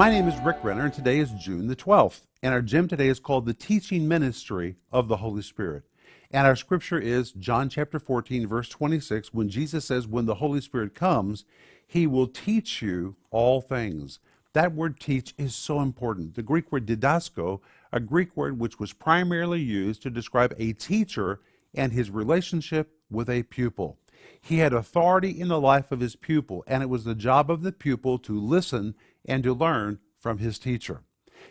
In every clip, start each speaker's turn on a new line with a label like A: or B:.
A: My name is Rick Renner, and today is June the 12th. And our gem today is called the Teaching Ministry of the Holy Spirit. And our scripture is John chapter 14, verse 26, when Jesus says, When the Holy Spirit comes, he will teach you all things. That word teach is so important. The Greek word didasko, a Greek word which was primarily used to describe a teacher and his relationship with a pupil. He had authority in the life of his pupil, and it was the job of the pupil to listen and to learn from his teacher.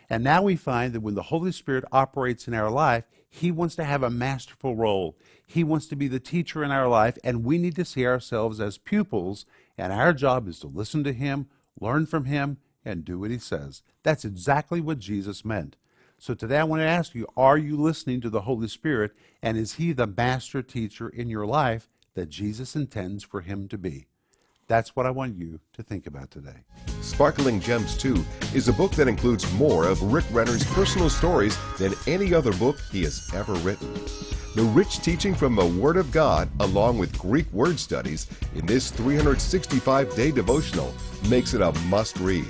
A: And now we find that when the Holy Spirit operates in our life, He wants to have a masterful role. He wants to be the teacher in our life, and we need to see ourselves as pupils, and our job is to listen to Him, learn from Him, and do what He says. That's exactly what Jesus meant. So today I want to ask you are you listening to the Holy Spirit, and is He the master teacher in your life that Jesus intends for Him to be? That's what I want you to think about today.
B: Sparkling Gems 2 is a book that includes more of Rick Renner's personal stories than any other book he has ever written. The rich teaching from the Word of God, along with Greek word studies, in this 365 day devotional makes it a must read.